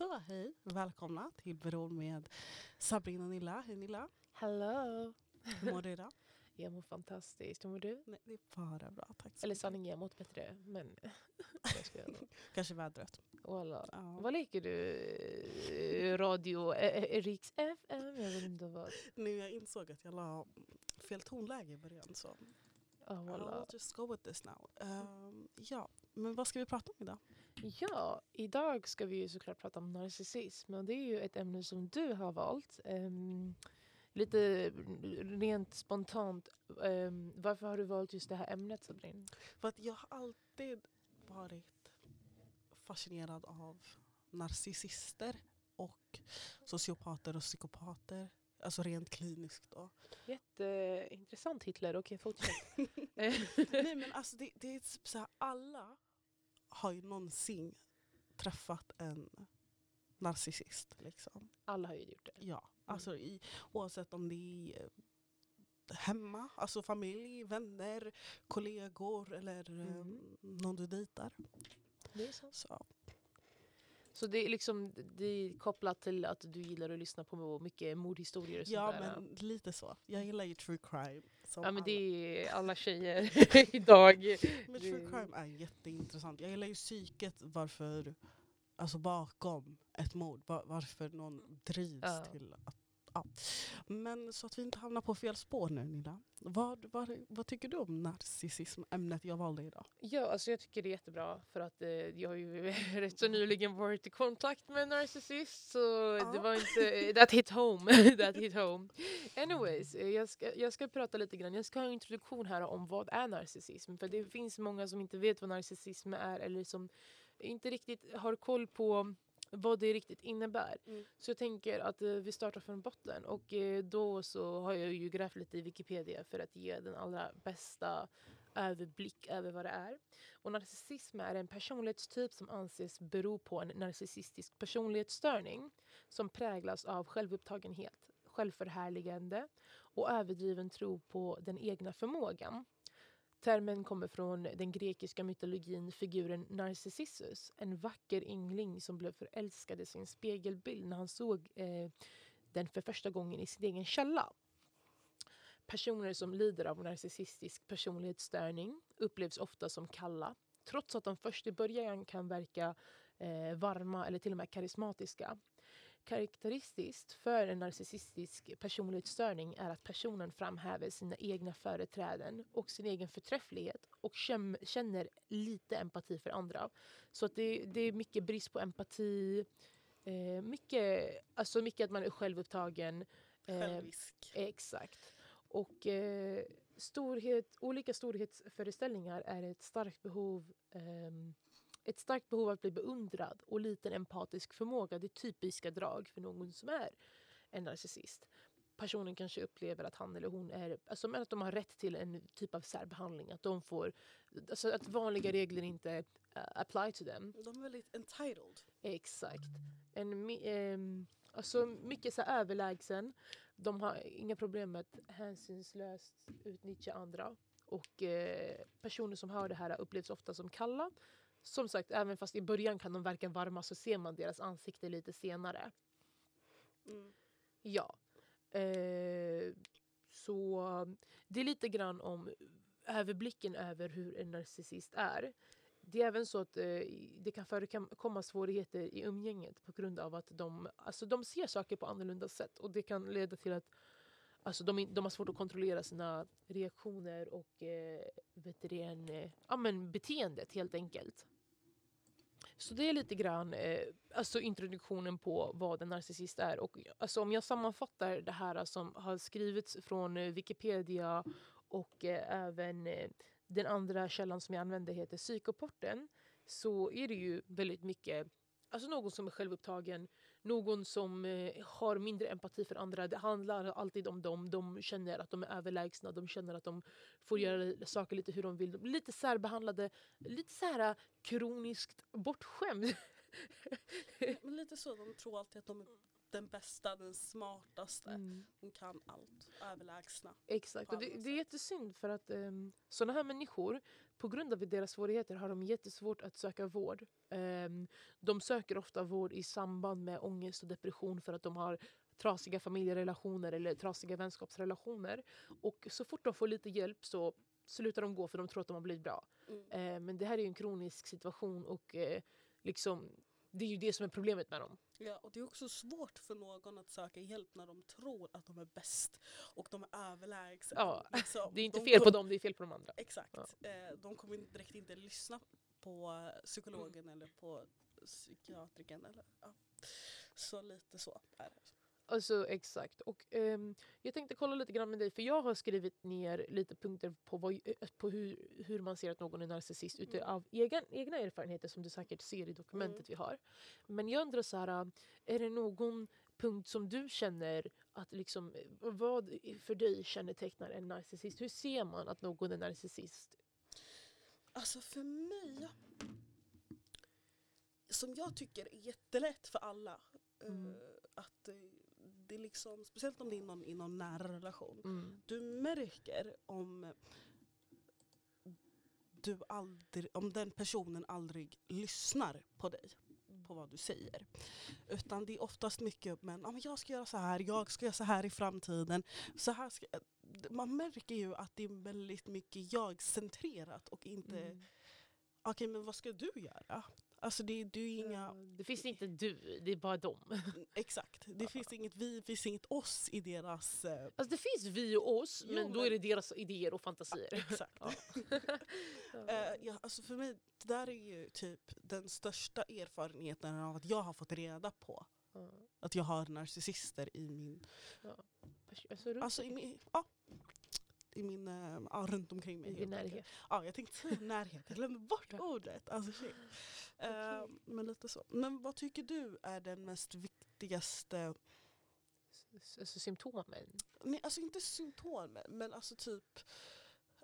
Så hej, välkomna till Beroende med Sabrina och Nilla. Hej Nilla, Hello! hur mår du idag? Jag mår fantastiskt. Hur mår du? Nej, det är bara bra, tack så Eller sanningen, jag har mått bättre. Men Kanske vädret. Walla. Ja. Vad leker du? Eh, Radio eh, eh, Riks FM? Jag vet inte vad. Nu jag insåg att jag la fel tonläge i början så Ja, walla. I'll just go with this now. Ehm, ja, men vad ska vi prata om idag? Ja, idag ska vi ju såklart prata om narcissism. Och det är ju ett ämne som du har valt. Ehm, lite rent spontant. ehm, varför har du valt just det här ämnet Sabrin? För att jag har alltid varit fascinerad av narcissister och sociopater och psykopater. Alltså rent kliniskt då. Jätteintressant Hitler. Okej, fortsätt. Nej men alltså det, det är typ så här, alla har ju någonsin träffat en narcissist. Liksom. Alla har ju gjort det. Ja, alltså i, oavsett om det är eh, hemma, alltså familj, vänner, kollegor eller eh, Mm. någon du dejtar. Det är så. Så, Så det är liksom det är kopplat till att du gillar att lyssna på mycket mordhistorier och sånt ja där. men lite så. Jag gillar ju true crime. Ja men det är alla tjejer idag. Men true crime är jätteintressant. Jag gillar ju psyket varför, alltså bakom ett mord, va- varför någon drivs Ja. till att Ja. Men så att vi inte hamnar på fel spår nu Nilla. Vad, vad, vad tycker du om narcissism, ämnet jag valde idag? Ja, alltså jag tycker det är jättebra för att eh, jag har ju rätt så nyligen varit i kontakt med en narcissist så det Ja. var inte, that hit home. that hit home. Anyways, eh, jag ska, jag ska prata lite grann, jag ska ha en introduktion här om vad är narcissism. För det finns många som inte vet vad narcissism är eller som inte riktigt har koll på vad det riktigt innebär. Mm. Så jag tänker att eh, vi startar från botten och eh, då så har jag ju grävt lite i Wikipedia för att ge den allra bästa överblick över vad det är. Och narcissism är en personlighetstyp som anses bero på en narcissistisk personlighetsstörning som präglas av självupptagenhet, självförhärligande och överdriven tro på den egna förmågan. Termen kommer från den grekiska mytologin figuren Narcissus, en vacker yngling som blev förälskad i sin spegelbild när han såg eh, den för första gången i sin egen källa. Personer som lider av narcissistisk personlighetsstörning upplevs ofta som kalla, trots att de först i början kan verka eh, varma eller till och med karismatiska. Karaktäristiskt för en narcissistisk personlighetsstörning är att personen framhäver sina egna företräden och sin egen förträfflighet och känner lite empati för andra. Så att det, det är mycket brist på empati, eh, mycket, alltså mycket att man är självupptagen. eh, Självisk. Exakt. Och eh, storhet, olika storhetsföreställningar är ett starkt behov ehm, ett starkt behov av att bli beundrad och liten empatisk förmåga. Det är typiska drag för någon som är en narcissist. Personen kanske upplever att han eller hon är, alltså att de har rätt till en typ av särbehandling. Att de får, alltså att vanliga regler inte uh, apply to them. De är väldigt entitled. Exakt. En, ehm, alltså mycket så överlägsen. De har inga problem med att hänsynslöst utnyttja andra. Och eh, personer som har det här upplevs ofta som kalla. Som sagt, även fast i början kan de verka varma så ser man deras ansikte lite senare. Mm. Ja. Eh, så det är lite grann om överblicken över hur en narcissist är. Det är även så att eh, det kan förekomma svårigheter i umgänget på grund av att de, alltså, de ser saker på annorlunda sätt. Och det kan leda till att alltså, de, de har svårt att kontrollera sina reaktioner och eh, vet det, en, eh, ja, men beteendet helt enkelt. Så det är lite grann eh, alltså introduktionen på vad en narcissist är. Och, alltså, om jag sammanfattar det här som har skrivits från eh, Wikipedia och eh, även eh, den andra källan som jag använder heter Psykoporten så är det ju väldigt mycket Alltså någon som är självupptagen, någon som eh, har mindre empati för andra. Det handlar alltid om dem. De känner att de är överlägsna, de känner att de får göra saker lite hur de vill. De lite särbehandlade, lite så här eh, kroniskt bortskämd. Men lite så, de tror alltid att de är den bästa, den smartaste. Mm. Hon kan allt, överlägsna. Exakt, och det, det är jättesynd för att um, sådana här människor, på grund av deras svårigheter har de jättesvårt att söka vård. Ehm, de söker ofta vård i samband med ångest och depression för att de har trasiga familjerelationer eller trasiga vänskapsrelationer. Och så fort de får lite hjälp så slutar de gå för de tror att de har blivit bra. Mm. Eh, men det här är en kronisk situation och eh, liksom, det är ju det som är problemet med dem. Ja, och det är också svårt för någon att söka hjälp när de tror att de är bäst och de är överlägsna. Ja, Liksom, Det är inte de fel på kom- dem, det är fel på de andra. Exakt. Ja. Eh, de kommer direkt inte lyssna på psykologen eller på psykiatriken. Eller, ja. Så lite så är det. Alltså exakt. Och ehm, jag tänkte kolla lite grann med dig, för jag har skrivit ner lite punkter på, vad, eh, på hur, hur man ser att någon är narcissist Mm. ute av egen, egna erfarenheter som du säkert ser i dokumentet Mm. vi har. Men jag undrar så här, är det någon punkt som du känner att liksom, eh, vad för dig kännetecknar en narcissist? Hur ser man att någon är narcissist? Alltså för mig, som jag tycker är jättelätt för alla, Mm. eh, att eh, det är liksom, speciellt om det är någon i någon nära relation, Mm. du märker om du aldrig, om den personen aldrig lyssnar på dig, på vad du säger. Utan det är oftast mycket, men, ja, men jag ska göra så här, jag ska göra så här i framtiden. Så här ska, man märker ju att det är väldigt mycket jag-centrerat och inte, Mm. okej men vad ska du göra? Alltså det, det är inga, Ja, Det finns inte du, det är bara dem. exakt, det finns inget vi, det finns inget oss i deras, eh, Alltså det finns vi och oss, Jo, men då men- är det deras idéer och fantasier. exakt. Ja. Eh, ja, alltså för mig, det där är ju typ den största erfarenheten av att jag har fått reda på Ja. att jag har narcissister i min, Alltså, runt alltså i min, ja, i min, eh, ja, runt omkring mig. i din närhet. Ja, jag tänkte säga närhet, jag glömde bort ordet. Alltså, shit. Eh, men lite så. Men vad tycker du är den mest viktigaste, Alltså symptomen. nej, alltså inte symptomen, men alltså typ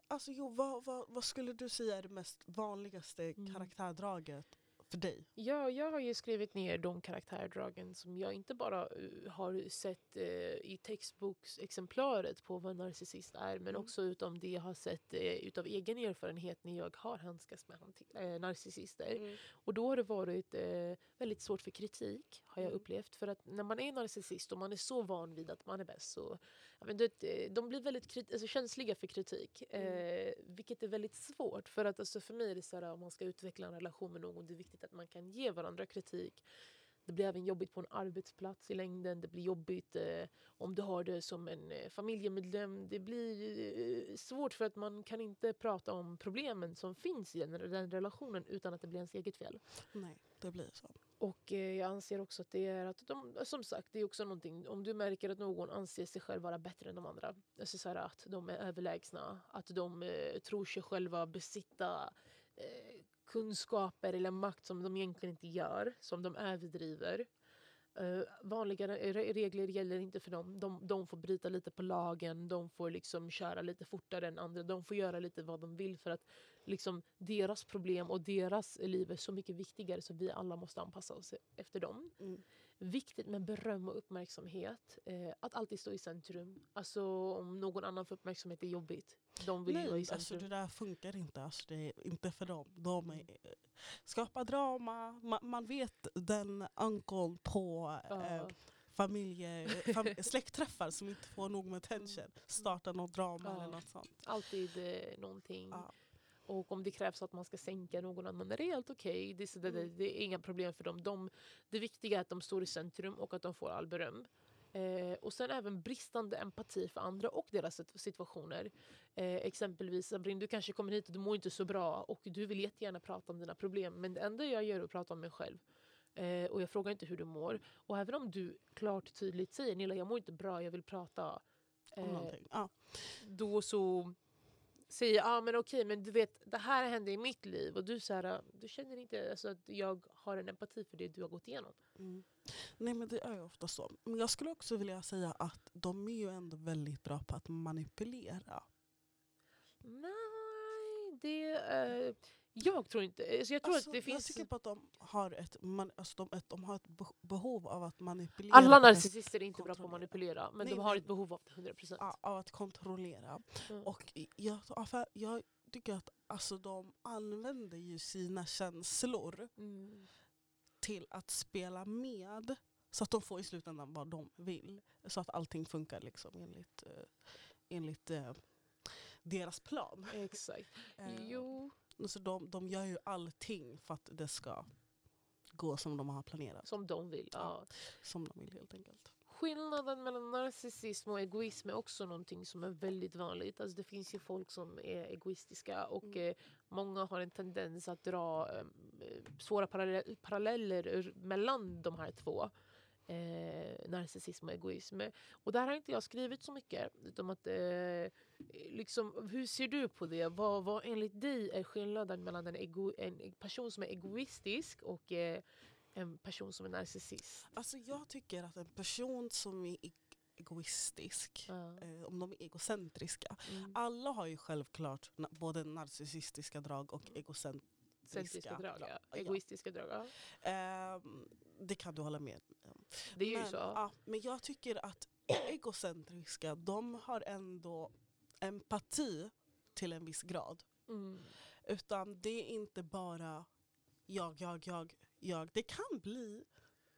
Alltså jo, vad, vad, vad skulle du säga är det mest vanligaste Mm. karaktärdraget för dig? Ja, jag har ju skrivit ner de karaktärdragen som jag inte bara eh, har sett uh, i textboksexemplaret på vad en narcissist är men Mm. också utom det jag har sett uh, utav egen erfarenhet när jag har handskats med eh, narcissister. Och då har det varit eh, väldigt svårt för kritik, har jag Mm. upplevt. För att när man är narcissist och man är så van vid att man är bäst så... Ja, men det, eh, de blir väldigt krit- alltså, känsliga för kritik. Mm. Eh, vilket är väldigt svårt. För att alltså, för mig är det så här, om man ska utveckla en relation med någon, det är viktigt att man kan ge varandra kritik. Det blir även jobbigt på en arbetsplats i längden. Det blir jobbigt eh, om du har det som en eh, familjemedlem. Det blir eh, svårt för att man kan inte prata om problemen som finns i den, den relationen utan att det blir ens eget fel. Nej, det blir så. Och eh, jag anser också att det är att de, som sagt, det är också någonting, om du märker att någon anser sig själv vara bättre än de andra, alltså så här, att de är överlägsna, att de eh, tror sig själva besitta eh, kunskaper eller makt som de egentligen inte gör, som de överdriver. Uh, vanliga re- regler gäller inte för dem. De, de får bryta lite på lagen, de får liksom köra lite fortare än andra. De får göra lite vad de vill för att liksom, deras problem och deras liv är så mycket viktigare så vi alla måste anpassa oss efter dem. Mm. Viktigt med beröm och uppmärksamhet. Eh, att alltid stå i centrum. Alltså om någon annan får uppmärksamhet är jobbigt. De vill ju vara i Nej, centrum. alltså det där funkar inte. Alltså det är inte för dem. De är, skapar drama. Man, man vet den uncle på eh, familje, fam, släktträffar som inte får nog med attention startar något drama Ja. eller något sånt. Alltid eh, någonting. Ja. Och om det krävs att man ska sänka någon annan är det helt okej. Det, är så- det, det, Mm. det är inga problem för dem. De, det viktiga är att de står i centrum och att de får all beröm. Eh, och sen även bristande empati för andra och deras sit- situationer. Eh, exempelvis Sabrin, du kanske kommer hit och du mår inte så bra och du vill jättegärna prata om dina problem men det enda jag gör är att prata om mig själv. Eh, och jag frågar inte hur du mår. Och även om du klart tydligt säger Nilla jag mår inte bra, jag vill prata. Om Eh, någonting. Ja. då så säger jag ah, men okej men du vet det här hände i mitt liv och du, så här, du känner inte alltså, att jag har en empati för det du har gått igenom. Mm. Nej men det är ju ofta så. Men jag skulle också vilja säga att de är ju ändå väldigt bra på att manipulera. Nej, det... eh, Jag tror inte, alltså jag tror Alltså, att det Jag finns... tycker på att de har ett, man, alltså de, de har ett beh- behov av att manipulera. Alla narcissister är inte bra på att manipulera, men Nej, de har nej. ett behov av det 100%. Ja, av att kontrollera. Mm. Och jag, jag tycker att alltså, de använder ju sina känslor Mm. till att spela med. Så att de får i slutändan vad de vill. Så att allting funkar liksom enligt, eh, enligt eh, deras plan. Exakt. Eh, Jo, Så de, de gör ju allting för att det ska gå som de har planerat. som de vill. Ja. Som de vill helt enkelt. Skillnaden mellan narcissism och egoism är också någonting som är väldigt vanligt. Alltså det finns ju folk som är egoistiska och Mm. eh, många har en tendens att dra eh, svåra parallell- paralleller mellan de här två. Eh, narcissism och egoism. Och där har inte jag skrivit så mycket. Utom att, eh, liksom, hur ser du på det? Vad, vad enligt dig är skillnaden mellan en, ego, en person som är egoistisk och eh, en person som är narcissist? Alltså jag tycker att en person som är e- egoistisk, Ja. eh, om de är egocentriska. Mm. Alla har ju självklart na- både narcissistiska drag och egocentriska Centriska drag, ja. Ja. Egoistiska drag, ja. Ehm, det kan du hålla med om. Det är ju men, så. Ja, men jag tycker att egocentriska, de har ändå empati till en viss grad. Mm. Utan det är inte bara jag, jag, jag, jag. Det kan bli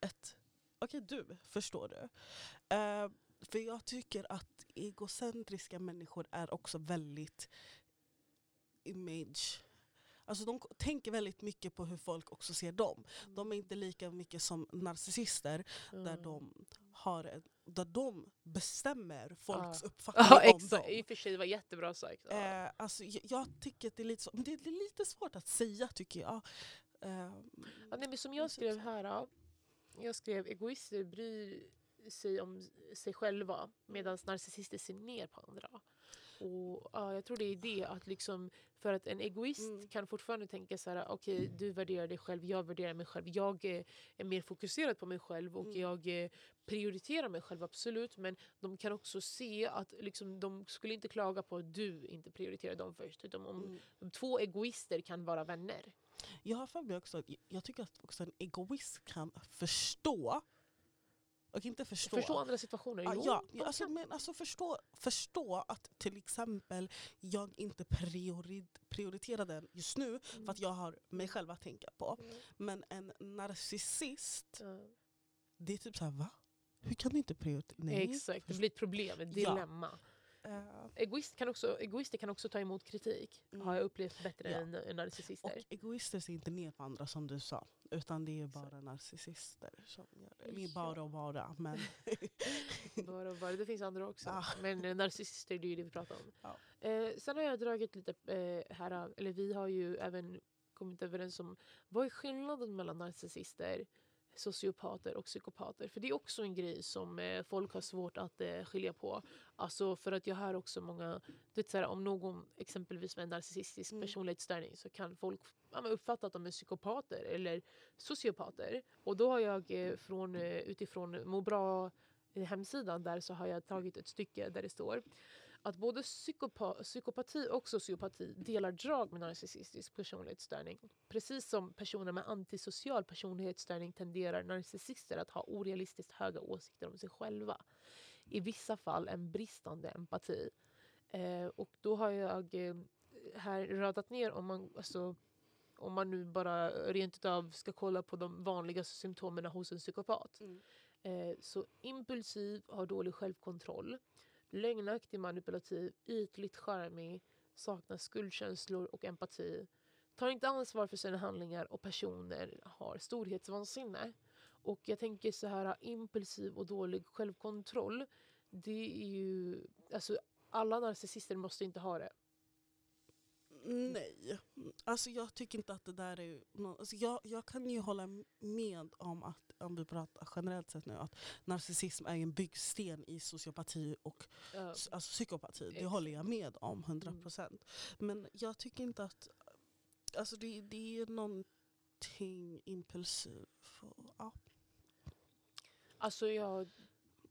ett, okej du, förstår du? Eh, för jag tycker att egocentriska människor är också väldigt image. Alltså de tänker väldigt mycket på hur folk också ser dem. De är inte lika mycket som narcissister där, Mm. de, har en, där de bestämmer folks Ja. uppfattning Ja, om exakt. dem. I och för sig, det var jättebra sagt. Eh, alltså, jag, jag tycker att det är lite så, men det är lite svårt att säga tycker jag. Eh, Ja, nej, men som jag skrev här, ja. jag skrev egoister bryr sig om sig själva medan narcissister ser ner på andra. Och ja, Jag tror det är det att liksom, för att en egoist Mm. kan fortfarande tänka så här, okej du värderar dig själv, jag värderar mig själv. Jag eh, är mer fokuserad på mig själv och Mm. jag eh, prioriterar mig själv absolut. Men de kan också se att liksom, de skulle inte klaga på att du inte prioriterar dem först. Utan om mm. de två egoister kan vara vänner. Jag har för mig också, jag tycker att också en egoist kan förstå, och inte förstå. Förstå andra situationer. Ah, ja, de alltså, men alltså förstå, förstå att till exempel jag inte priori, prioriterar den just nu för att jag har mig själv att tänka på. Mm. Men en narcissist, Ja. det är typ såhär va? Hur kan du inte prioritera? Nej. Exakt, det blir ett problem, ett Ja. Eh, Egoist kan också, egoister kan också ta emot kritik, Mm. har jag upplevt bättre Ja. än, narcissister. och egoister ser inte ner på andra som du sa. Utan det är bara narcissister som gör det. Eller Ja. bara och bara. Men bara, bara, det finns andra också. Ah. Men eh, narcissister, det är ju det vi pratar om. Ja. Eh, sen har jag dragit lite eh, här, eller vi har ju även kommit överens om vad är skillnaden mellan narcissister, sociopater och psykopater? För det är också en grej som eh, folk har svårt att eh, skilja på. Alltså för att jag hör också många, du vet, så här, om någon exempelvis med en narcissistisk Mm. personlighetsstörning så kan folk ja, uppfatta att de är psykopater eller sociopater. Och då har jag eh, från, utifrån må bra hemsidan där så har jag tagit ett stycke där det står att både psykopa psykopati och sociopati delar drag med narcissistisk personlighetsstörning. Precis som personer med antisocial personlighetsstörning tenderar narcissister att ha orealistiskt höga åsikter om sig själva. I vissa fall en bristande empati. Eh, och då har jag eh, här radat ner om man, alltså, om man nu bara rent utav ska kolla på de vanligaste symptomen hos en psykopat. Mm. Eh, så impulsiv, har dålig självkontroll, lögnaktig, manipulativ, ytligt charmig, saknar skuldkänslor och empati, tar inte ansvar för sina handlingar och personer har storhetsvansinne. Och jag tänker så här, impulsiv och dålig självkontroll, det är ju... Alltså, alla narcissister måste inte ha det nej. Alltså jag tycker inte att det där är... nå- Alltså jag, jag kan ju hålla med om att, om vi pratar generellt sett nu, att narcissism är en byggsten i sociopati och s- alltså psykopati. Det håller jag med om, 100%. Mm. procent. Men jag tycker inte att... Alltså det, det är någonting impulsivt. Ja. Alltså jag,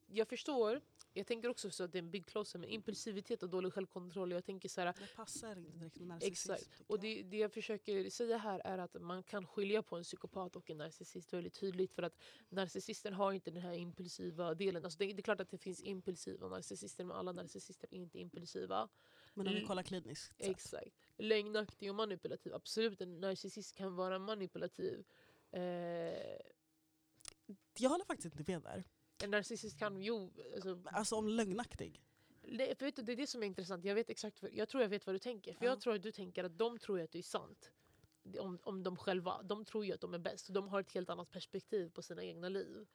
jag förstår Jag tänker också så att det är en byggkloss med impulsivitet och dålig självkontroll. Jag tänker så här, Det passar inte direkt med narcissism. Exakt. Och det, det jag försöker säga här är att man kan skilja på en psykopat och en narcissist väldigt tydligt. För att narcissisten har inte den här impulsiva delen. Alltså det, det är klart att det finns impulsiva narcissister men alla narcissister är inte impulsiva. Men om vi Mm. kollar kliniskt. Exakt. Lögnaktig och manipulativ. Absolut, en narcissist kan vara manipulativ. Eh, Jag håller faktiskt inte med där. En narcissist kan, jo, alltså, Alltså om lögnaktig. det, för vet du, det är det som är intressant. Jag, vet exakt, vad- jag tror jag vet vad du tänker. För Ja. jag tror att du tänker att de tror att det är sant. Om, om de själva. De tror ju att de är bäst. De har ett helt annat perspektiv på sina egna liv.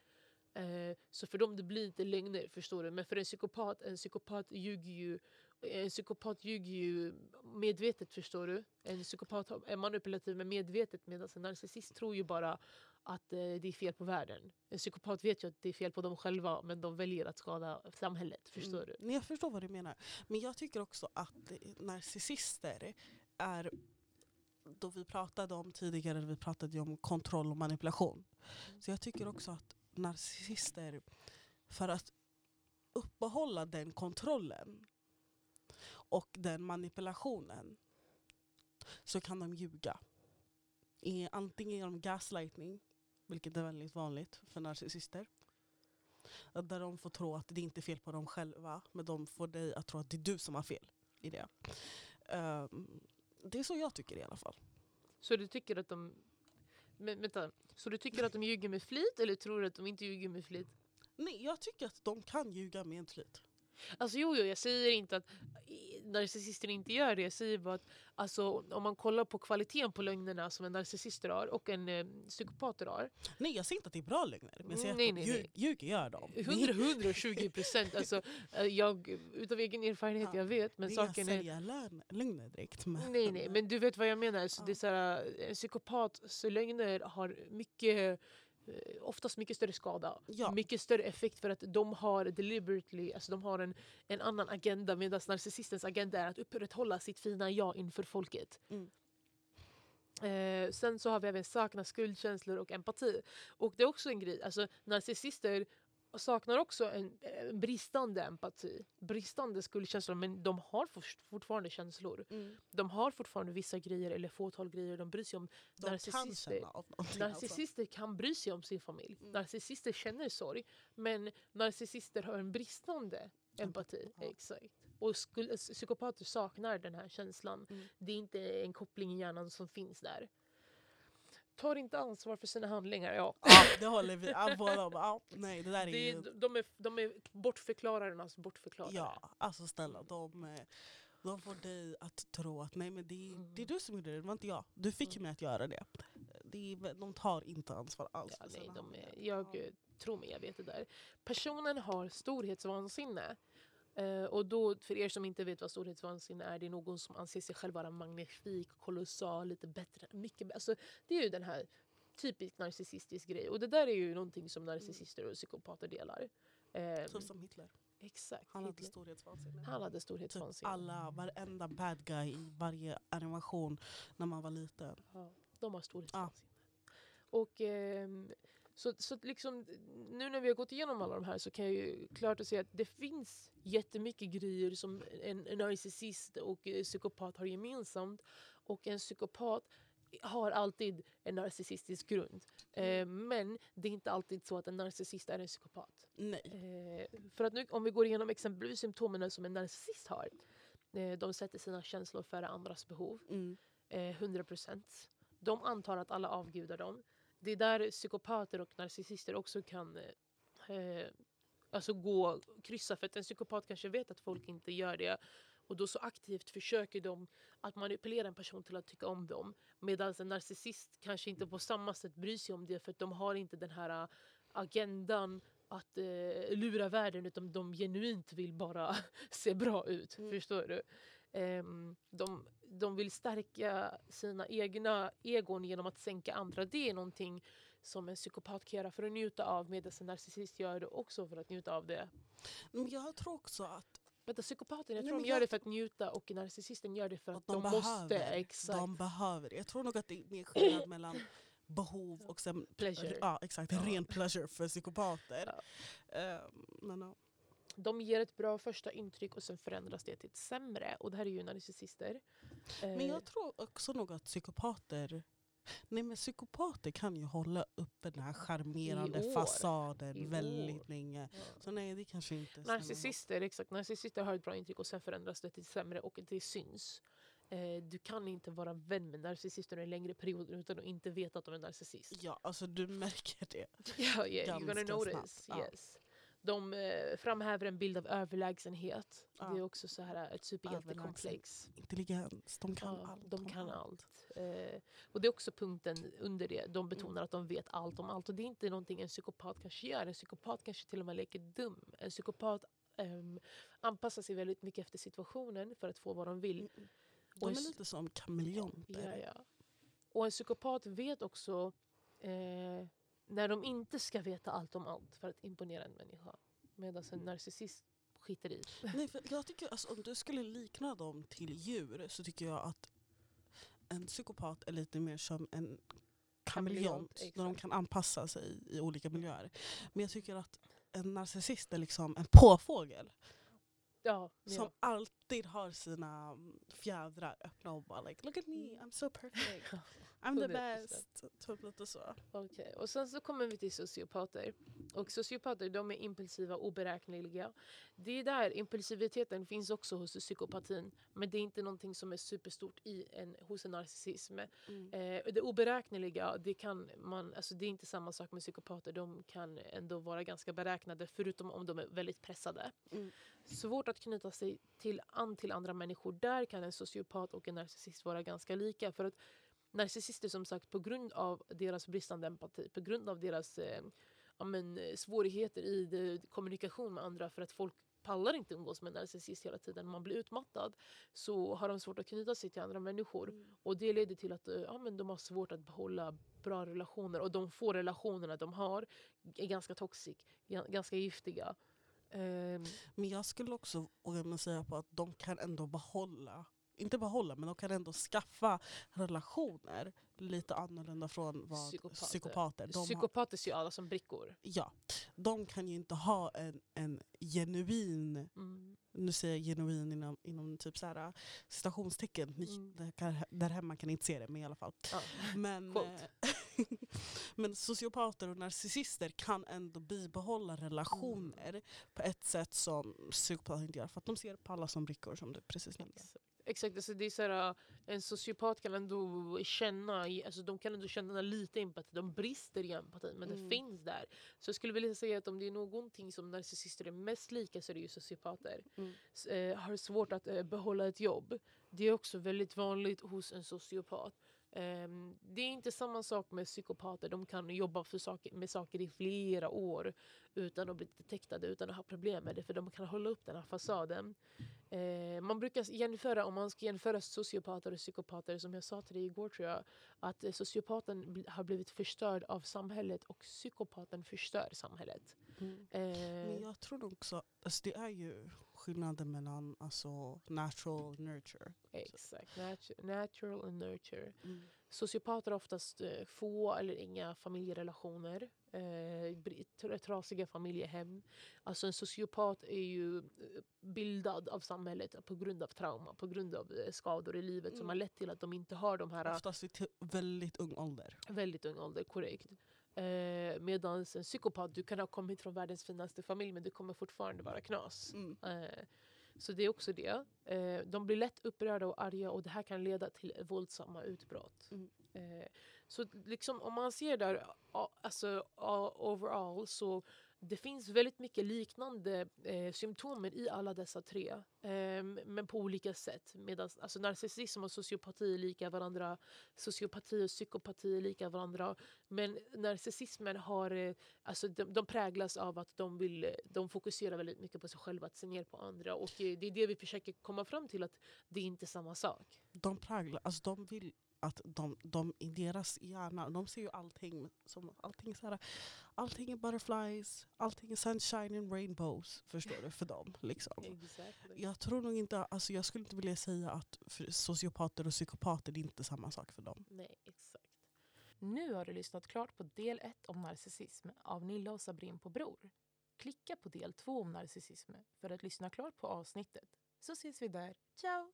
Eh, så för dem det blir inte lögner, förstår du. Men för en psykopat, en psykopat ljuger ju en psykopat ljuger ju medvetet, förstår du. En psykopat är manipulativ men medvetet medan en narcissist tror ju bara att eh, det är fel på världen. En psykopat vet ju att det är fel på dem själva men de väljer att skada samhället, förstår du. Mm. Jag förstår vad du menar. Men jag tycker också att eh, narcissister är, då vi pratade om tidigare, vi pratade om kontroll och manipulation. Så jag tycker också att narcissister, för att uppehålla den kontrollen och den manipulationen så kan de ljuga. Antingen genom gaslightning, vilket är väldigt vanligt för narcissister. Där de får tro att det inte är fel på dem själva, men de får dig att tro att det är du som har fel i det. Ehm, det är så jag tycker i alla fall. Så du tycker att de... Men, vänta, så du tycker att de ljuger med flit eller tror du att de inte ljuger med flit? Nej, jag tycker att de kan ljuga med flit. Alltså jo, jo, jag säger inte att narcissister inte gör det. Säger bara att alltså, om man kollar på kvaliteten på lögnerna som en narcissist har och en eh, psykopat har. Nej, jag säger inte att det är bra lögner, men jag säger Nej, att nej, nej. ljug, ljuger gör de. Det är- 100, 120 procent. Alltså, eh, jag, utav egen erfarenhet, Ja, jag vet. Men det är inga saken är... säljarlön- lögner direkt. Men, Nej, nej, men du vet vad jag menar. Så Ja. det är så här, en psykopats lögner har mycket, eh, oftast mycket större skada. Ja. Mycket större effekt för att de har deliberately, alltså de har en, en annan agenda medan narcissistens agenda är att upprätthålla sitt fina jag inför folket. Mm. Eh, sen så har vi även sakna skuldkänslor och empati. Och det är också en grej, alltså narcissister saknar också en, en bristande empati, bristande skuldkänslor men de har for- fortfarande känslor. Mm. De har fortfarande vissa grejer eller fåtal grejer de bryr sig om. De kan Narcissister- någonting. Alltså. Narcissister kan bry sig om sin familj. Mm. Narcissister känner sorg. Men narcissister har en bristande empati. Ja. Exakt. Och psykopater saknar den här känslan. Mm. Det är inte en koppling i hjärnan som finns där. Tar inte ansvar för sina handlingar. Ja. Ja, det håller vi. Ja, båda bara, ja, nej, det där är Det ju... de, är, de är bortförklararnas bortförklarare. Ja, alltså snälla. De, eh, de får dig att tro att nej men det, det är du som gjorde det, det var inte jag. Du fick Mm. mig att göra det. det är, de tar inte ansvar alls Ja, för nej, de är, jag Ja. tror mig, jag vet det där. Personen har storhetsvansinne. Eh, och då, för er som inte vet vad storhetsvansinne är, det är någon som anser sig själv vara magnifik, kolossal, lite bättre. Mycket, alltså, det är ju den här typiskt narcissistisk grej. Och det där är ju någonting som narcissister och psykopater delar. Typ som Hitler. exakt. Han hade storhetsvansinne. Han hade Typ storhetsvansinne. alla, varenda bad guy i varje animation när man var liten. Ja, de har storhetsvansinne. Och ehm, så, så liksom, nu när vi har gått igenom alla de här så kan jag ju klart att säga att det finns jättemycket grejer som en, en narcissist och eh, psykopat har gemensamt. Och en psykopat har alltid en narcissistisk grund. Eh, men det är inte alltid så att en narcissist är en psykopat. Nej. Eh, för att nu, om vi går igenom exempelvis symptomen som en narcissist har. Eh, de sätter sina känslor före andras behov Mm. eh, 100%. De antar att alla avgudar dem. Det är där psykopater och narcissister också kan eh, eh, alltså gå kryssa. För att en psykopat kanske vet att folk inte gör det. Och då så aktivt försöker de att manipulera en person till att tycka om dem. Medan en narcissist kanske inte på samma sätt bryr sig om det. För att de har inte den här eh, agendan att eh, lura världen utan de genuint vill bara se bra ut. Mm. Förstår du? Ehm, de, de vill stärka sina egna egon genom att sänka andra. Det är någonting som en psykopat kan göra för att njuta av medan en narcissist gör det också för att njuta av det. Men jag tror också att Vänta, psykopaten, jag Nej, tror men de gör jag det för att njuta och narcissisten gör det för att, att de, de, måste. behöver. Exakt. De behöver. det. Jag tror nog att det är mer skillnad mellan behov och sen, Pleasure. Ja, exakt. Ja. Ren pleasure för psykopater. Ja. Ehm, men, ja. De ger ett bra första intryck och sen förändras det till ett sämre. Och det här är ju narcissister. Men Eh, jag tror också nog att psykopater Nej men psykopater kan ju hålla uppe den här charmerande fasaden väldigt länge. ja. Så nej det kanske inte. Narcissister, exakt. Narcissister har ett bra intryck och sen förändras det till sämre och det syns. Eh, du kan inte vara vän med narcissister under en längre period utan att inte veta att de är narcissist. Ja alltså du märker det. Ja, yeah, you're gonna notice. snabbt, ja. De eh, framhäver en bild av överlägsenhet. Ja. Det är också så här ett superhjältekomplex. Intelligens, de kan Ja, allt. de kan allt. Eh, och det är också punkten under det. De betonar att de vet allt om allt. Och det är inte någonting en psykopat kanske gör. En psykopat kanske till och med leker dum. En psykopat ehm, anpassar sig väldigt mycket efter situationen för att få vad de vill. Mm. De är lite som kameleonter. Ja, ja. Och en psykopat vet också eh, när de inte ska veta allt om allt för att imponera en människa. Medan en narcissist skiter i. Nej, för jag tycker, alltså, om du skulle likna dem till djur så tycker jag att en psykopat är lite mer som en kameleont. Där de kan anpassa sig i olika miljöer. Men jag tycker att en narcissist är liksom en påfågel. Ja, Som ja. Alltid har sina mm, fjädrar öppna och bara like, look at me, I'm so perfect. I'm the 100%. best. Typ lite så. Okej, och sen så kommer vi till sociopater. Och sociopater de är impulsiva och oberäkneliga. Det är där impulsiviteten finns också hos psykopatin. Men det är inte någonting som är superstort i en, hos en narcissism. Mm. Eh, det oberäkneliga, det, kan man, alltså det är inte samma sak med psykopater. De kan ändå vara ganska beräknade, förutom om de är väldigt pressade. Mm. Svårt att knyta sig till, an till andra människor. Där kan en sociopat och en narcissist vara ganska lika. För att narcissister som sagt, på grund av deras bristande empati, på grund av deras eh, ja, men, eh, svårigheter i det, kommunikation med andra, för att folk pallar inte umgås med en narcissist hela tiden, man blir utmattad, så har de svårt att knyta sig till andra människor. Mm. Och det leder till att eh, ja, men de har svårt att behålla bra relationer. Och de få relationerna de har är ganska toxic, ga- ganska giftiga. Ehm, Men jag skulle också våga mig säga på att de kan ändå behålla, inte behålla, men de kan ändå skaffa relationer lite annorlunda från vad Psykopater. psykopater. De, psykopater ser ju alla som brickor. ja, de kan ju inte ha en, en genuin, Mm. nu säger jag genuin inom, inom typ så här, citationstecken, Ni, Mm. kan, där hemma kan ni inte se det, men i alla fall. Ja. Men, eh, men sociopater och narcissister kan ändå bibehålla relationer Mm. på ett sätt som psykopater inte gör. För att de ser på alla som brickor som du precis nämnde. Exakt. Alltså det är så här, en sociopat kan ändå känna, alltså de kan ändå känna lite empati. De brister i empati, men Mm. det finns där. Så jag skulle vilja säga att om det är någonting som narcissister är mest lika så är det ju sociopater. Mm. Eh, har svårt att eh, behålla ett jobb. Det är också väldigt vanligt hos en sociopat. Um, det är inte samma sak med psykopater. De kan jobba för saker, med saker i flera år utan att bli detektade, utan att ha problem med det. För de kan hålla upp den här fasaden. Uh, man brukar jämföra, om man ska jämföra sociopater och psykopater, som jag sa till dig igår tror jag, att sociopaten har blivit förstörd av samhället och psykopaten förstör samhället. Mm. Eh, Men jag tror också, alltså det är ju skillnaden mellan alltså, natural och nurture. Exakt, natu- natural och nurture. Mm. Sociopater har oftast eh, få eller inga familjerelationer. Eh, trasiga familjehem. Alltså en sociopat är ju eh, bildad av samhället på grund av trauma, på grund av skador i livet som Mm. har lett till att de inte har de här Oftast t- väldigt ung ålder. väldigt ung ålder, korrekt. Eh, Medan en psykopat, du kan ha kommit från världens finaste familj men du kommer fortfarande vara knas. Mm. Eh, så det är också det. Eh, de blir lätt upprörda och arga och det här kan leda till våldsamma utbrott. Mm. Eh, så liksom, om man ser där, alltså overall, så det finns väldigt mycket liknande eh, symptomer i alla dessa tre. Eh, men på olika sätt. Medan, alltså narcissism och sociopati är lika varandra. Sociopati och psykopati är lika varandra. Men narcissismen har, eh, alltså de, de präglas av att de, vill, de fokuserar väldigt mycket på sig själva, att se ner på andra. Och eh, det är det vi försöker komma fram till, att det är inte samma sak. De präglar, alltså de vill att de, de i deras hjärna, de ser ju allting som allting, så här, allting är butterflies, allting är sunshine and rainbows. Förstår du? För dem. Liksom. Exactly. Jag tror nog inte, alltså jag skulle inte vilja säga att sociopater och psykopater det är inte samma sak för dem. Nej, exakt. Nu har du lyssnat klart på del 1 om narcissism av Nilla och Sabrin på Bror. klicka på del två om narcissism för att lyssna klart på avsnittet. Så ses vi där. Ciao!